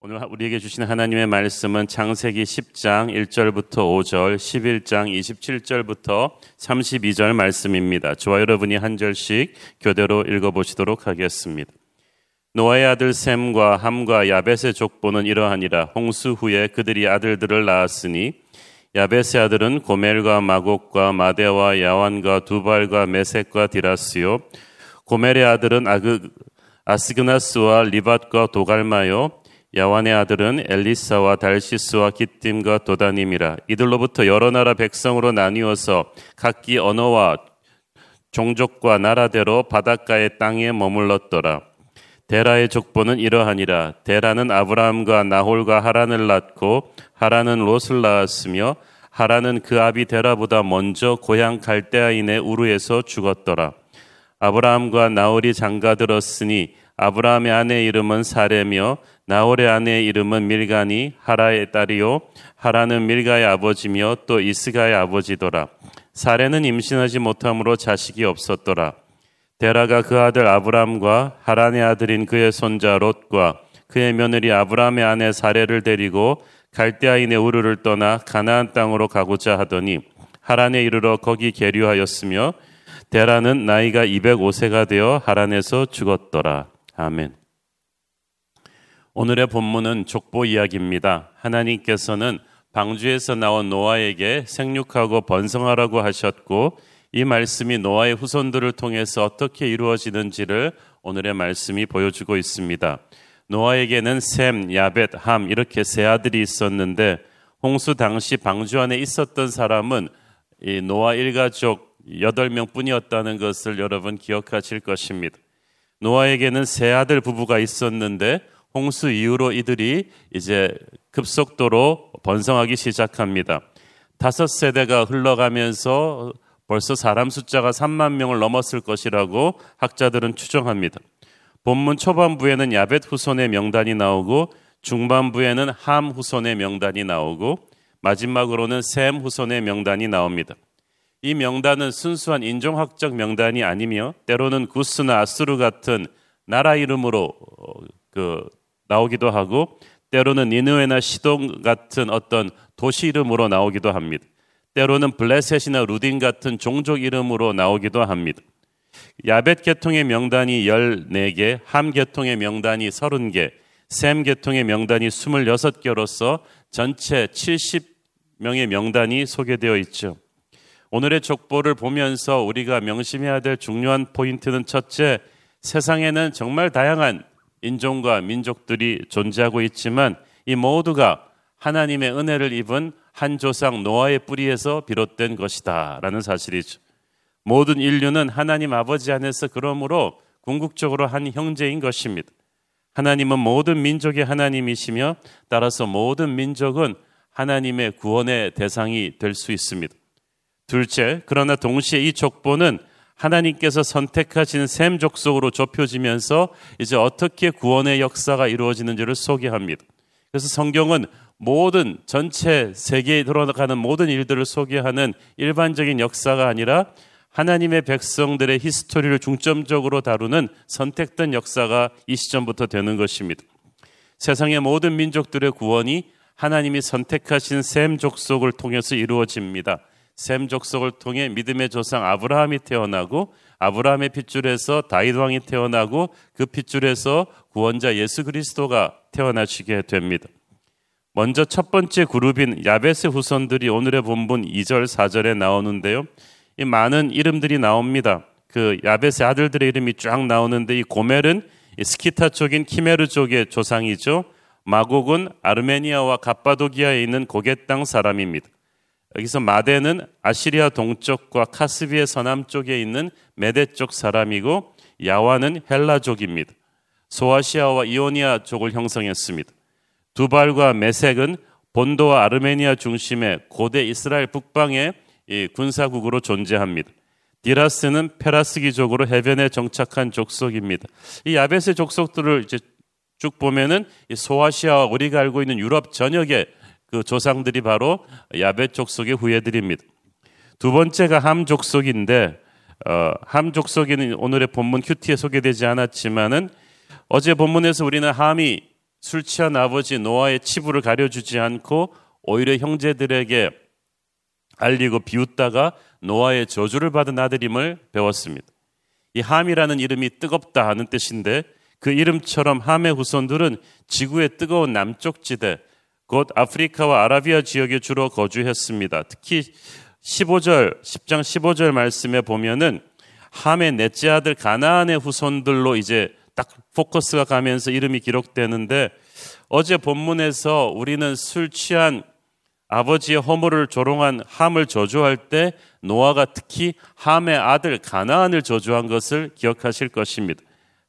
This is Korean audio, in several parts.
오늘 우리에게 주신 하나님의 말씀은 창세기 10장 1절부터 5절, 11장 27절부터 32절 말씀입니다. 저와 여러분이 한 절씩 교대로 읽어보시도록 하겠습니다. 노아의 아들 셈과 함과 야벳의 족보는 이러하니라. 홍수 후에 그들이 아들들을 낳았으니 야벳의 아들은 고멜과 마곡과 마대와 야완과 두발과 메색과 디라스요. 고멜의 아들은 아그, 아스그나스와 리밧과 도갈마요. 야완의 아들은 엘리사와 달시스와 기띔과 도다님이라 이들로부터 여러 나라 백성으로 나뉘어서 각기 언어와 종족과 나라대로 바닷가의 땅에 머물렀더라. 데라의 족보는 이러하니라. 데라는 아브라함과 나홀과 하란을 낳고 하란은 롯을 낳았으며 하란은 그 아비 데라보다 먼저 고향 갈대아인의 우르에서 죽었더라. 아브라함과 나홀이 장가들었으니 아브라함의 아내 이름은 사레며 나홀의 아내의 이름은 밀가니 하라의 딸이요 하라는 밀가의 아버지며 또 이스가의 아버지더라. 사레는 임신하지 못함으로 자식이 없었더라. 데라가 그 아들 아브람과 하란의 아들인 그의 손자 롯과 그의 며느리 아브람의 아내 사레를 데리고 갈대아인의 우르를 떠나 가나안 땅으로 가고자 하더니 하란에 이르러 거기 계류하였으며 데라는 나이가 205세가 되어 하란에서 죽었더라. 아멘. 오늘의 본문은 족보 이야기입니다. 하나님께서는 방주에서 나온 노아에게 생육하고 번성하라고 하셨고 이 말씀이 노아의 후손들을 통해서 어떻게 이루어지는지를 오늘의 말씀이 보여주고 있습니다. 노아에게는 셈, 야벳, 함 이렇게 세 아들이 있었는데 홍수 당시 방주 안에 있었던 사람은 이 노아 일가족 8명 뿐이었다는 것을 여러분 기억하실 것입니다. 노아에게는 세 아들 부부가 있었는데 홍수 이후로 이들이 이제 급속도로 번성하기 시작합니다. 다섯 세대가 흘러가면서 벌써 사람 숫자가 3만 명을 넘었을 것이라고 학자들은 추정합니다. 본문 초반부에는 야벳 후손의 명단이 나오고 중반부에는 함 후손의 명단이 나오고 마지막으로는 셈 후손의 명단이 나옵니다. 이 명단은 순수한 인종학적 명단이 아니며 때로는 구스나 아수르 같은 나라 이름으로 어, 그 나오기도 하고 때로는 니느웨나 시동 같은 어떤 도시 이름으로 나오기도 합니다. 때로는 블레셋이나 루딘 같은 종족 이름으로 나오기도 합니다. 야벳 계통의 명단이 14개, 함 계통의 명단이 30개, 셈 계통의 명단이 26개로서 전체 70명의 명단이 소개되어 있죠. 오늘의 족보를 보면서 우리가 명심해야 될 중요한 포인트는 첫째, 세상에는 정말 다양한 인종과 민족들이 존재하고 있지만 이 모두가 하나님의 은혜를 입은 한 조상 노아의 뿌리에서 비롯된 것이다라는 사실이죠. 모든 인류는 하나님 아버지 안에서 그러므로 궁극적으로 한 형제인 것입니다. 하나님은 모든 민족의 하나님이시며 따라서 모든 민족은 하나님의 구원의 대상이 될 수 있습니다. 둘째, 그러나 동시에 이 족보는 하나님께서 선택하신 샘 족속으로 좁혀지면서 이제 어떻게 구원의 역사가 이루어지는지를 소개합니다. 그래서 성경은 모든 전체 세계에 돌아가는 모든 일들을 소개하는 일반적인 역사가 아니라 하나님의 백성들의 히스토리를 중점적으로 다루는 선택된 역사가 이 시점부터 되는 것입니다. 세상의 모든 민족들의 구원이 하나님이 선택하신 샘 족속을 통해서 이루어집니다. 셈 족속을 통해 믿음의 조상 아브라함이 태어나고 아브라함의 핏줄에서 다윗 왕이 태어나고 그 핏줄에서 구원자 예수 그리스도가 태어나시게 됩니다. 먼저 첫 번째 그룹인 야벳의 후손들이 오늘의 본문 2절 4절에 나오는데요. 이 많은 이름들이 나옵니다. 그 야벳의 아들들의 이름이 쫙 나오는데 이 고멜은 스키타 쪽인 키메르 쪽의 조상이죠. 마곡은 아르메니아와 갑바도기아에 있는 고개 땅 사람입니다. 여기서 마대는 아시리아 동쪽과 카스비의 서남쪽에 있는 메데 쪽 사람이고 야와는 헬라족입니다. 소아시아와 이오니아 쪽을 형성했습니다. 두발과 메색은 본도와 아르메니아 중심의 고대 이스라엘 북방의 군사국으로 존재합니다. 디라스는 페라스기족으로 해변에 정착한 족속입니다. 이 야벳의 족속들을 이제 쭉 보면은 소아시아와 우리가 알고 있는 유럽 전역의 그 조상들이 바로 야벳 족속의 후예들입니다. 두 번째가 함 족속인데 어, 함 족속에는 오늘의 본문 큐티에 소개되지 않았지만은 어제 본문에서 우리는 함이 술 취한 아버지 노아의 치부를 가려주지 않고 오히려 형제들에게 알리고 비웃다가 노아의 저주를 받은 아들임을 배웠습니다. 이 함이라는 이름이 뜨겁다 하는 뜻인데 그 이름처럼 함의 후손들은 지구의 뜨거운 남쪽 지대, 곧 아프리카와 아라비아 지역에 주로 거주했습니다. 특히 15절, 10장 15절 말씀에 보면은 함의 넷째 아들 가나안의 후손들로 이제 딱 포커스가 가면서 이름이 기록되는데 어제 본문에서 우리는 술 취한 아버지의 허물을 조롱한 함을 저주할 때 노아가 특히 함의 아들 가나안을 저주한 것을 기억하실 것입니다.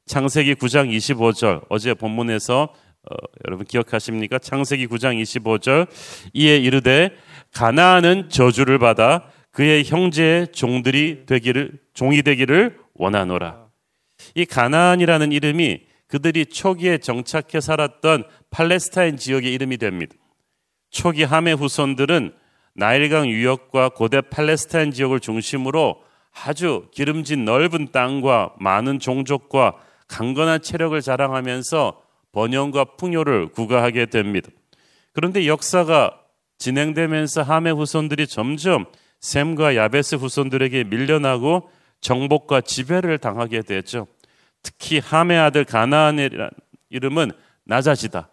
창세기 9장 25절 어제 본문에서 어, 여러분 기억하십니까? 창세기 9장 25절 이에 이르되 가나안은 저주를 받아 그의 형제의 종들이 되기를 종이 되기를 원하노라. 이 가나안이라는 이름이 그들이 초기에 정착해 살았던 팔레스타인 지역의 이름이 됩니다. 초기 함의 후손들은 나일강 유역과 고대 팔레스타인 지역을 중심으로 아주 기름진 넓은 땅과 많은 종족과 강건한 체력을 자랑하면서 번영과 풍요를 구가하게 됩니다. 그런데 역사가 진행되면서 함의 후손들이 점점 샘과 야베스 후손들에게 밀려나고 정복과 지배를 당하게 되죠. 특히 함의 아들 가나안이라는 이름은 낮아지다,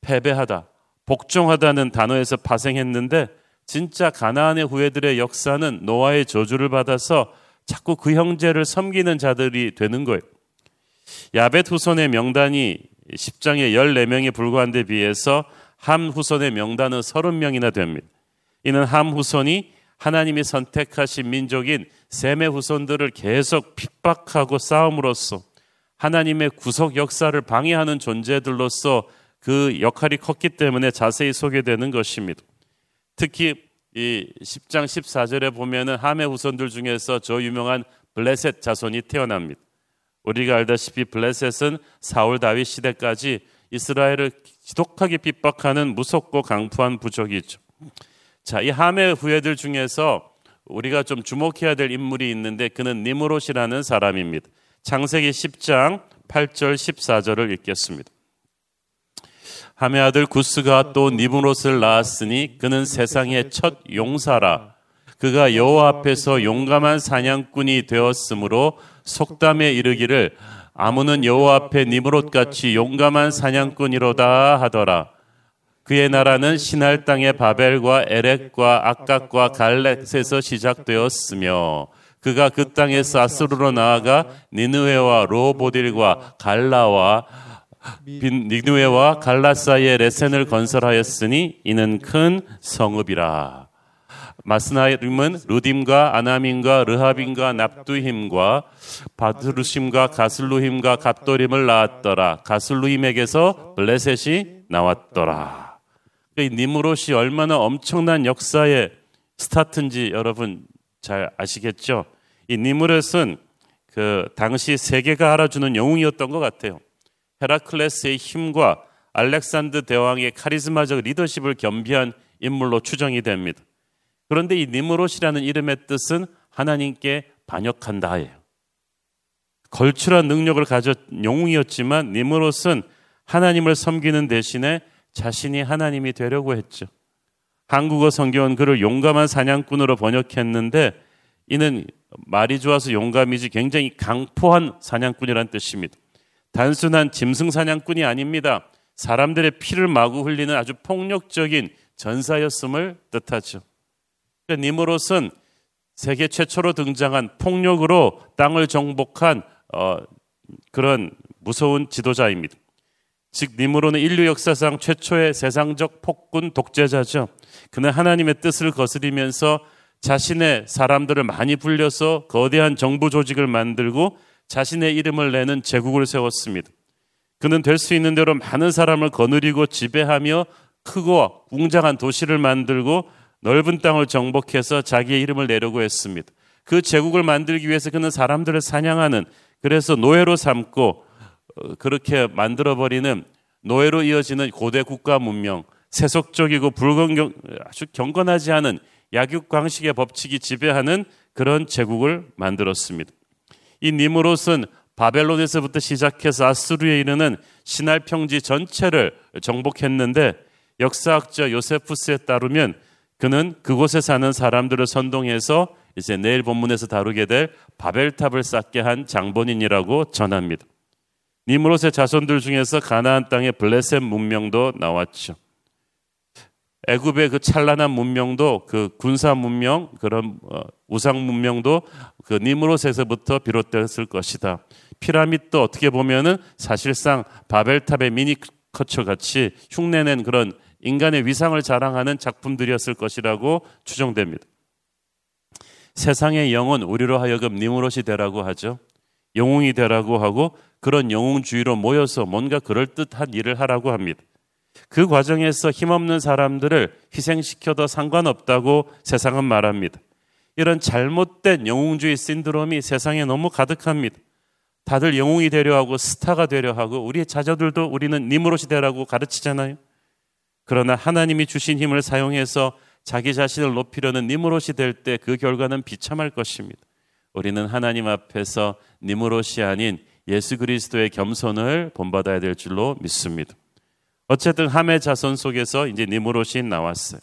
패배하다, 복종하다는 단어에서 파생했는데 진짜 가나안의 후예들의 역사는 노아의 저주를 받아서 자꾸 그 형제를 섬기는 자들이 되는 거예요. 야벳 후손의 명단이 10장에 14명에 불과한 데 비해서 함 후손의 명단은 30명이나 됩니다. 이는 함 후손이 하나님이 선택하신 민족인 셈의 후손들을 계속 핍박하고 싸움으로써 하나님의 구속 역사를 방해하는 존재들로서 그 역할이 컸기 때문에 자세히 소개되는 것입니다. 특히 이 10장 14절에 보면은 함의 후손들 중에서 저 유명한 블레셋 자손이 태어납니다. 우리가 알다시피 블레셋은 사울 다윗 시대까지 이스라엘을 지독하게 핍박하는 무섭고 강부한 부족이죠. 자, 이 함의 후예들 중에서 우리가 좀 주목해야 될 인물이 있는데 그는 니무롯이라는 사람입니다. 창세기 10장 8절 14절을 읽겠습니다. 함의 아들 구스가 또 니무롯을 낳았으니 그는 세상의 첫 용사라. 그가 여호와 앞에서 용감한 사냥꾼이 되었으므로 속담에 이르기를 아무는 여호와 앞에 니무롯 같이 용감한 사냥꾼이로다 하더라. 그의 나라는 신할 땅의 바벨과 에렉과 아깝과 갈렛에서 시작되었으며 그가 그 땅에서 아스루로 나아가 니느웨와 로보딜과 갈라와 니느웨와 갈라 사이에 레센을 건설하였으니 이는 큰 성읍이라. 마스나임은 루딤과 아나민과 르하빈과 납두힘과 바드루심과 가슬루힘과 갑도림을 낳았더라. 가슬루힘에게서 블레셋이 나왔더라. 이 니무롯이 얼마나 엄청난 역사의 스타트인지 여러분 잘 아시겠죠? 이 니무롯은 그 당시 세계가 알아주는 영웅이었던 것 같아요. 헤라클레스의 힘과 알렉산드 대왕의 카리스마적 리더십을 겸비한 인물로 추정이 됩니다. 그런데 이 니무롯이라는 이름의 뜻은 하나님께 반역한다예요. 걸출한 능력을 가졌 영웅이었지만 니무롯은 하나님을 섬기는 대신에 자신이 하나님이 되려고 했죠. 한국어 성경은 그를 용감한 사냥꾼으로 번역했는데 이는 말이 좋아서 용감이지 굉장히 강포한 사냥꾼이란 뜻입니다. 단순한 짐승 사냥꾼이 아닙니다. 사람들의 피를 마구 흘리는 아주 폭력적인 전사였음을 뜻하죠. 니무롯은 세계 최초로 등장한 폭력으로 땅을 정복한 어, 그런 무서운 지도자입니다. 즉 니무롯은 인류 역사상 최초의 세상적 폭군 독재자죠. 그는 하나님의 뜻을 거스리면서 자신의 사람들을 많이 불려서 거대한 정부 조직을 만들고 자신의 이름을 내는 제국을 세웠습니다. 그는 될 수 있는 대로 많은 사람을 거느리고 지배하며 크고 웅장한 도시를 만들고 넓은 땅을 정복해서 자기의 이름을 내려고 했습니다. 그 제국을 만들기 위해서 그는 사람들을 사냥하는 그래서 노예로 삼고 어, 그렇게 만들어버리는 노예로 이어지는 고대 국가 문명, 세속적이고 불건경 아주 경건하지 않은 약육광식의 법칙이 지배하는 그런 제국을 만들었습니다. 이 니무롯은 바벨론에서부터 시작해서 아수르에 이르는 신할 평지 전체를 정복했는데 역사학자 요세푸스에 따르면 그는 그곳에 사는 사람들을 선동해서 이제 내일 본문에서 다루게 될 바벨탑을 쌓게 한 장본인이라고 전합니다. 니무롯의 자손들 중에서 가나안 땅의 블레셋 문명도 나왔죠. 애굽의 그 찬란한 문명도 그 군사 문명 그런 어, 우상 문명도 그 니무롯에서부터 비롯됐을 것이다. 피라밋도 어떻게 보면은 사실상 바벨탑의 미니커처 같이 흉내낸 그런 인간의 위상을 자랑하는 작품들이었을 것이라고 추정됩니다. 세상의 영혼 우리로 하여금 니무롯이 되라고 하죠. 영웅이 되라고 하고 그런 영웅주의로 모여서 뭔가 그럴듯한 일을 하라고 합니다. 그 과정에서 힘없는 사람들을 희생시켜도 상관없다고 세상은 말합니다. 이런 잘못된 영웅주의 신드롬이 세상에 너무 가득합니다. 다들 영웅이 되려 하고 스타가 되려 하고 우리의 자녀들도 우리는 니무롯이 되라고 가르치잖아요. 그러나 하나님이 주신 힘을 사용해서 자기 자신을 높이려는 니무롯이 될 때 그 결과는 비참할 것입니다. 우리는 하나님 앞에서 니무롯이 아닌 예수 그리스도의 겸손을 본받아야 될 줄로 믿습니다. 어쨌든 함의 자손 속에서 이제 니무롯이 나왔어요.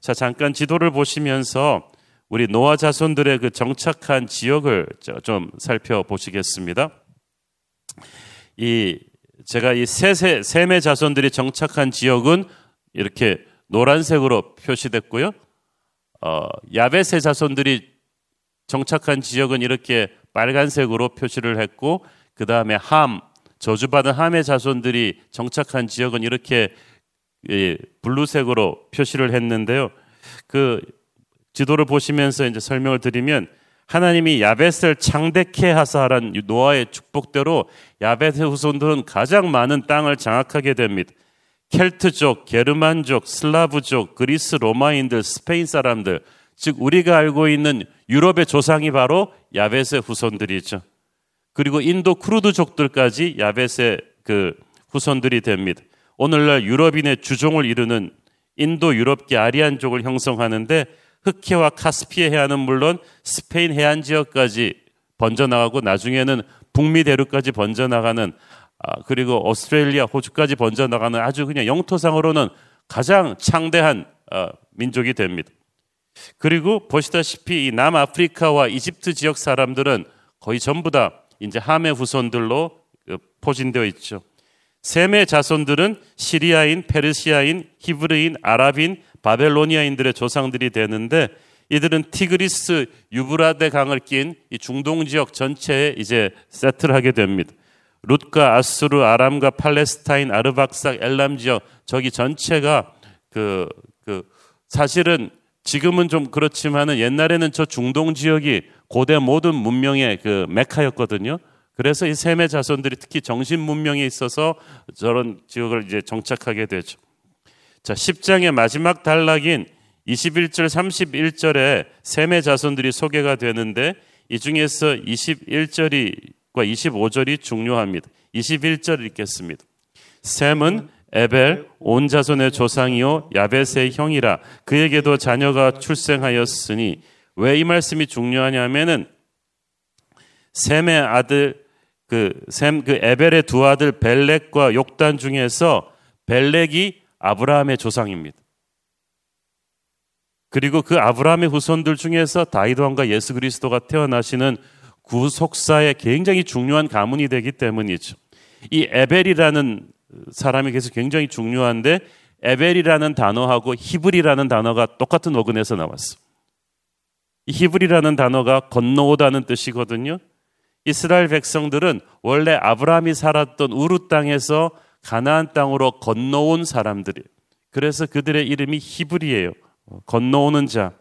자, 잠깐 지도를 보시면서 우리 노아 자손들의 그 정착한 지역을 좀 살펴보시겠습니다. 이 제가 이 세세 셈의 자손들이 정착한 지역은 이렇게 노란색으로 표시됐고요. 어, 야벳의 자손들이 정착한 지역은 이렇게 빨간색으로 표시를 했고 그 다음에 함 저주받은 함의 자손들이 정착한 지역은 이렇게 예, 블루색으로 표시를 했는데요. 그 지도를 보시면서 이제 설명을 드리면 하나님이 야벳을 창대케 하사하란 노아의 축복대로 야벳의 후손들은 가장 많은 땅을 장악하게 됩니다. 켈트족, 게르만족, 슬라브족, 그리스 로마인들, 스페인 사람들, 즉 우리가 알고 있는 유럽의 조상이 바로 야벳의 후손들이죠. 그리고 인도 크루드족들까지 야벳의 그 후손들이 됩니다. 오늘날 유럽인의 주종을 이루는 인도 유럽계 아리안족을 형성하는데 흑해와 카스피해 해안은 물론 스페인 해안 지역까지 번져나가고 나중에는 북미 대륙까지 번져나가는 아, 그리고 오스트레일리아, 호주까지 번져나가는 아주 그냥 영토상으로는 가장 창대한 어, 민족이 됩니다. 그리고 보시다시피 이 남아프리카와 이집트 지역 사람들은 거의 전부 다 이제 함의 후손들로 그 포진되어 있죠. 셈의 자손들은 시리아인, 페르시아인, 히브리인, 아랍인, 바벨로니아인들의 조상들이 되는데 이들은 티그리스 유브라데 강을 낀 이 중동 지역 전체에 이제 세트를 하게 됩니다. 룻과 아수르, 아람과 팔레스타인, 아르박삭, 엘람 지역 저기 전체가 그, 그 사실은 지금은 좀 그렇지만은 옛날에는 저 중동 지역이 고대 모든 문명의 그 메카였거든요. 그래서 이 셈의 자손들이 특히 정신 문명에 있어서 저런 지역을 이제 정착하게 되죠. 자, 10장의 마지막 단락인 21절 31절에 셈의 자손들이 소개가 되는데 이 중에서 21절이 25절이 중요합니다. 21절 읽겠습니다. 셈은 에벨 온 자손의 조상이요 야벳의 형이라 그에게도 자녀가 출생하였으니 왜 이 말씀이 중요하냐면은 셈의 아들 그셈그 그 에벨의 두 아들 벨렉과 욕단 중에서 벨렉이 아브라함의 조상입니다. 그리고 그 아브라함의 후손들 중에서 다윗 왕과 예수 그리스도가 태어나시는 구속사에 굉장히 중요한 가문이 되기 때문이죠. 이 에벨이라는 사람이 계속 굉장히 중요한데 에벨이라는 단어하고 히브리라는 단어가 똑같은 어근에서 나왔어. 이 히브리라는 단어가 건너오다는 뜻이거든요. 이스라엘 백성들은 원래 아브라함이 살았던 우루 땅에서 가나안 땅으로 건너온 사람들이. 그래서 그들의 이름이 히브리예요. 건너오는 자.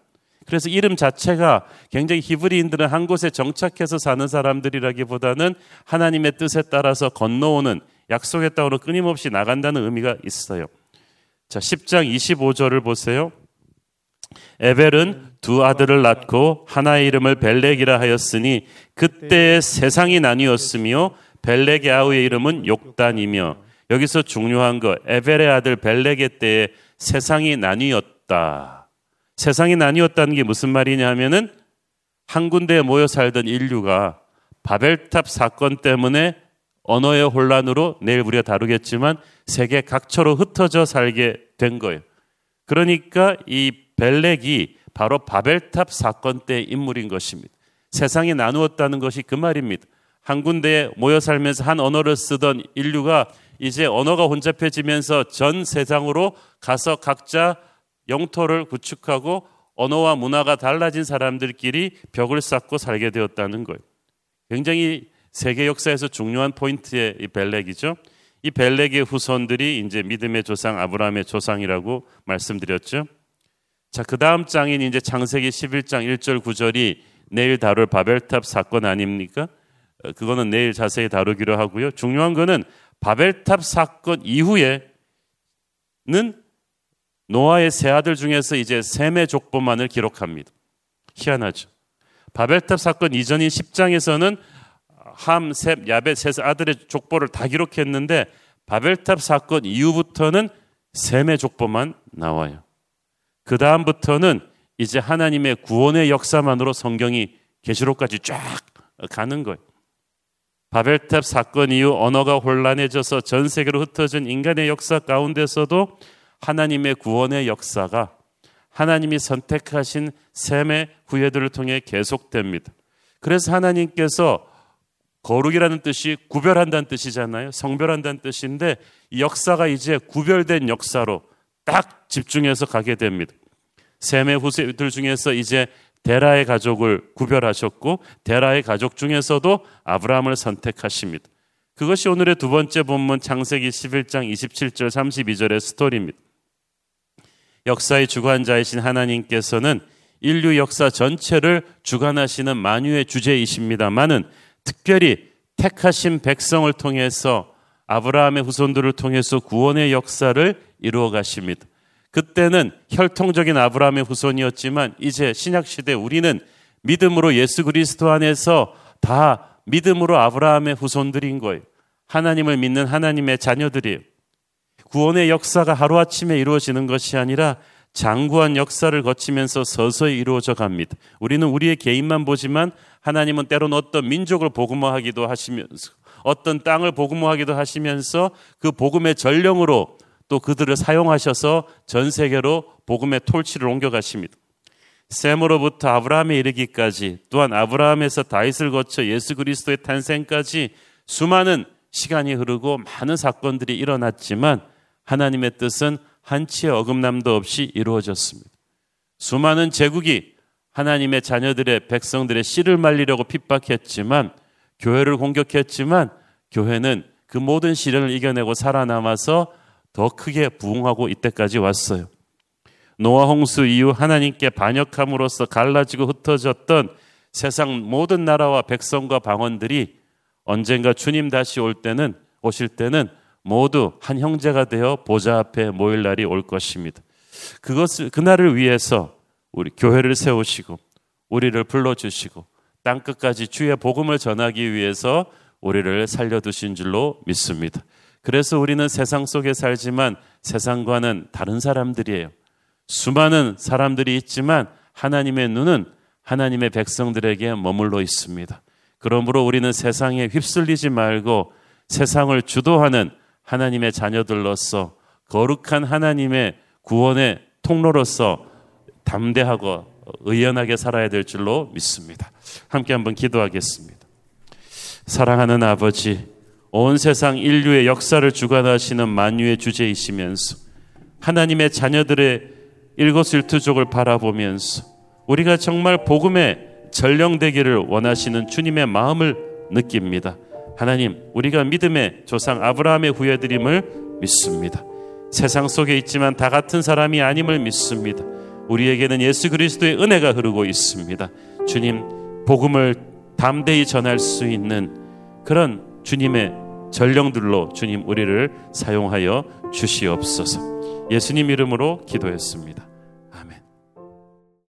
그래서 이름 자체가 굉장히 히브리인들은 한 곳에 정착해서 사는 사람들이라기보다는 하나님의 뜻에 따라서 건너오는 약속의 땅으로 끊임없이 나간다는 의미가 있어요. 자, 10장 25절을 보세요. 에벨은 두 아들을 낳고 하나의 이름을 벨렉이라 하였으니 그때 세상이 나뉘었으며 벨렉의 아우의 이름은 욕단이며 여기서 중요한 거 에벨의 아들 벨렉의 때에 세상이 나뉘었다. 세상이 나뉘었다는 게 무슨 말이냐 하면은 한 군데에 모여 살던 인류가 바벨탑 사건 때문에 언어의 혼란으로 내일 우리가 다루겠지만 세계 각처로 흩어져 살게 된 거예요. 그러니까 이 벨렉이 바로 바벨탑 사건 때 인물인 것입니다. 세상이 나누었다는 것이 그 말입니다. 한 군데에 모여 살면서 한 언어를 쓰던 인류가 이제 언어가 혼잡해지면서 전 세상으로 가서 각자 영토를 구축하고 언어와 문화가 달라진 사람들끼리 벽을 쌓고 살게 되었다는 거예요. 굉장히 세계 역사에서 중요한 포인트의 이 벨렉이죠. 이 벨렉의 후손들이 이제 믿음의 조상 아브라함의 조상이라고 말씀드렸죠. 자, 그 다음 장인 이제 창세기 11장 1절 9절이 내일 다룰 바벨탑 사건 아닙니까? 어, 그거는 내일 자세히 다루기로 하고요. 중요한 거는 바벨탑 사건 이후에는 노아의 세 아들 중에서 이제 셈의 족보만을 기록합니다. 희한하죠. 바벨탑 사건 이전인 10장에서는 함, 셈, 야벳 세 아들의 족보를 다 기록했는데 바벨탑 사건 이후부터는 셈의 족보만 나와요. 그 다음부터는 이제 하나님의 구원의 역사만으로 성경이 계시록까지 쫙 가는 거예요. 바벨탑 사건 이후 언어가 혼란해져서 전 세계로 흩어진 인간의 역사 가운데서도 하나님의 구원의 역사가 하나님이 선택하신 셈의 후예들을 통해 계속됩니다. 그래서 하나님께서 거룩이라는 뜻이 구별한다는 뜻이잖아요. 성별한다는 뜻인데 이 역사가 이제 구별된 역사로 딱 집중해서 가게 됩니다. 셈의 후세들 중에서 이제 데라의 가족을 구별하셨고 데라의 가족 중에서도 아브라함을 선택하십니다. 그것이 오늘의 두 번째 본문 창세기 11장 27절 32절의 스토리입니다. 역사의 주관자이신 하나님께서는 인류 역사 전체를 주관하시는 만유의 주제이십니다만은 특별히 택하신 백성을 통해서 아브라함의 후손들을 통해서 구원의 역사를 이루어 가십니다. 그때는 혈통적인 아브라함의 후손이었지만 이제 신약 시대 우리는 믿음으로 예수 그리스도 안에서 다 믿음으로 아브라함의 후손들인 거예요. 하나님을 믿는 하나님의 자녀들이에요. 구원의 역사가 하루아침에 이루어지는 것이 아니라 장구한 역사를 거치면서 서서히 이루어져 갑니다. 우리는 우리의 개인만 보지만 하나님은 때로는 어떤 민족을 복음화하기도 하시면서 어떤 땅을 복음화하기도 하시면서 그 복음의 전령으로 또 그들을 사용하셔서 전 세계로 복음의 톨치를 옮겨가십니다. 셈으로부터 아브라함에 이르기까지 또한 아브라함에서 다윗을 거쳐 예수 그리스도의 탄생까지 수많은 시간이 흐르고 많은 사건들이 일어났지만 하나님의 뜻은 한치의 어긋남도 없이 이루어졌습니다. 수많은 제국이 하나님의 자녀들의 백성들의 씨를 말리려고 핍박했지만 교회를 공격했지만 교회는 그 모든 시련을 이겨내고 살아남아서 더 크게 부흥하고 이때까지 왔어요. 노아 홍수 이후 하나님께 반역함으로써 갈라지고 흩어졌던 세상 모든 나라와 백성과 방언들이 언젠가 주님 다시 올 때는 오실 때는 모두 한 형제가 되어 보좌 앞에 모일 날이 올 것입니다. 그것을 그날을 위해서 우리 교회를 세우시고 우리를 불러 주시고 땅 끝까지 주의 복음을 전하기 위해서 우리를 살려 두신 줄로 믿습니다. 그래서 우리는 세상 속에 살지만 세상과는 다른 사람들이에요. 수많은 사람들이 있지만 하나님의 눈은 하나님의 백성들에게 머물러 있습니다. 그러므로 우리는 세상에 휩쓸리지 말고 세상을 주도하는 하나님의 자녀들로서 거룩한 하나님의 구원의 통로로서 담대하고 의연하게 살아야 될 줄로 믿습니다. 함께 한번 기도하겠습니다. 사랑하는 아버지, 온 세상 인류의 역사를 주관하시는 만유의 주제이시면서 하나님의 자녀들의 일거수일투족을 바라보면서 우리가 정말 복음의 전령되기를 원하시는 주님의 마음을 느낍니다. 하나님, 우리가 믿음의 조상 아브라함의 후예드림을 믿습니다. 세상 속에 있지만 다 같은 사람이 아님을 믿습니다. 우리에게는 예수 그리스도의 은혜가 흐르고 있습니다. 주님, 복음을 담대히 전할 수 있는 그런 주님의 전령들로 주님 우리를 사용하여 주시옵소서. 예수님 이름으로 기도했습니다.